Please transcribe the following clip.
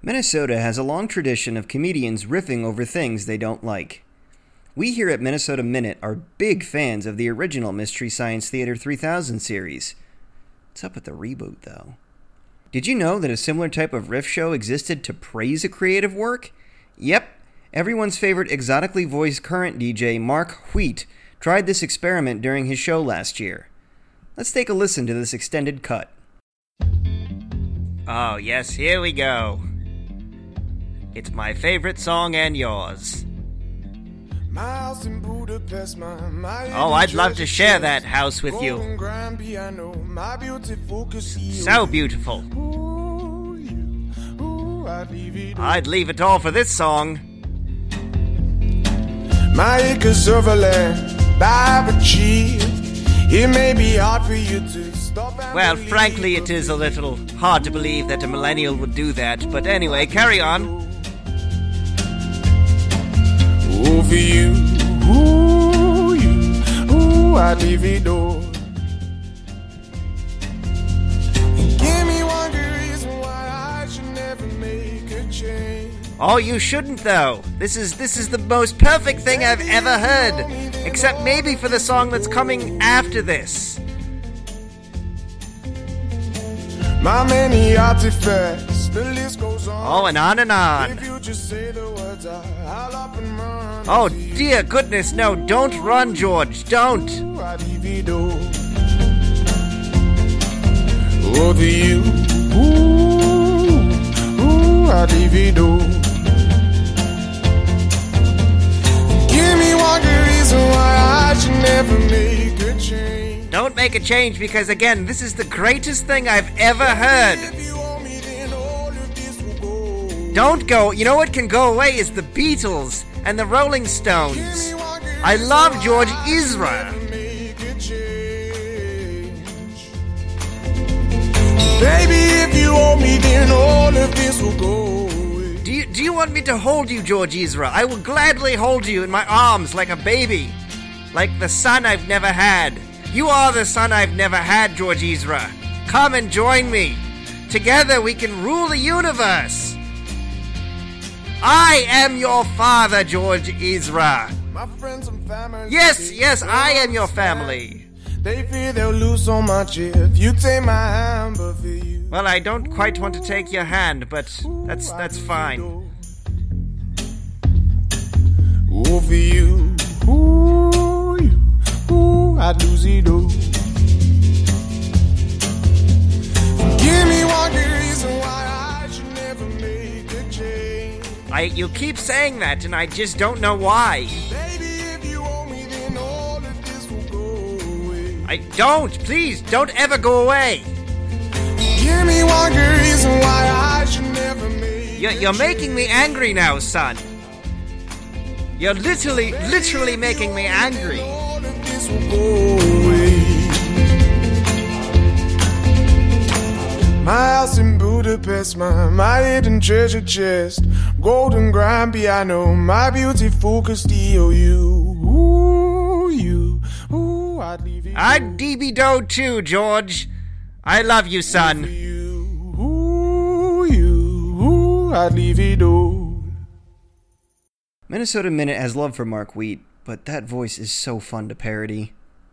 Minnesota has a long tradition of comedians riffing over things they don't like. We here at Minnesota Minute are big fans of the original Mystery Science Theater 3000 series. What's up with the reboot, though? Did you know that a similar type of riff show existed to praise a creative work? Yep, everyone's favorite exotically voiced current DJ, Mark Wheat, tried this experiment during his show last year. Let's take a listen to this extended cut. Oh, yes, here we go. It's my favorite song and yours. Oh, I'd love to share that house with you. So beautiful. I'd leave it all for this song. My acres of land I've achieved. It may be hard for you to stop. Well, frankly, it is a little hard to believe that a millennial would do that. But anyway, carry on for you. Ooh, you. Ooh, I'd leave it all. Oh, you shouldn't though. This is this is the most perfect thing I've ever heard. Except maybe for the song that's coming after this. My many artifacts, the list goes on. Oh, and on and on. Oh, dear goodness, no, don't run, George, don't. Oh, to you, ooh, ooh, I divido. Give me one good reason why I should never make a change. Don't make a change because, again, this is the greatest thing I've ever heard. Don't go. You know what can go away is the Beatles and the Rolling Stones. I love George Ezra. Baby, if you hold me, then all of this will go. Do you, do you want me to hold you, George Ezra? I will gladly hold you in my arms like a baby. Like the son I've never had. You are the son I've never had, George Ezra. Come and join me. Together we can rule the universe. I am your father, George Ezra. Yes, yes, I am your family. They fear they'll lose so much if you take my hand, but for you. Well, I don't quite want to take your hand, but that's that's fine. Oh, for you, ooh, you, ooh, I'd lose it all. I you keep saying that, and I just don't know why. Baby, if you owe me, then all of this will go away. I don't. Please, don't ever go away. Give me one good reason why I should never make You're, you're making me angry now, son. You're literally, literally making me angry. Budapest, my, my hidden treasure chest, golden grand piano, my beautiful Castillo, you, ooh, you, ooh, I'd leave it I'd DB Do too, George. I love you, son. you, ooh, you, ooh, I'd leave it all. Minnesota Minute has love for Mark Wheat, but that voice is so fun to parody.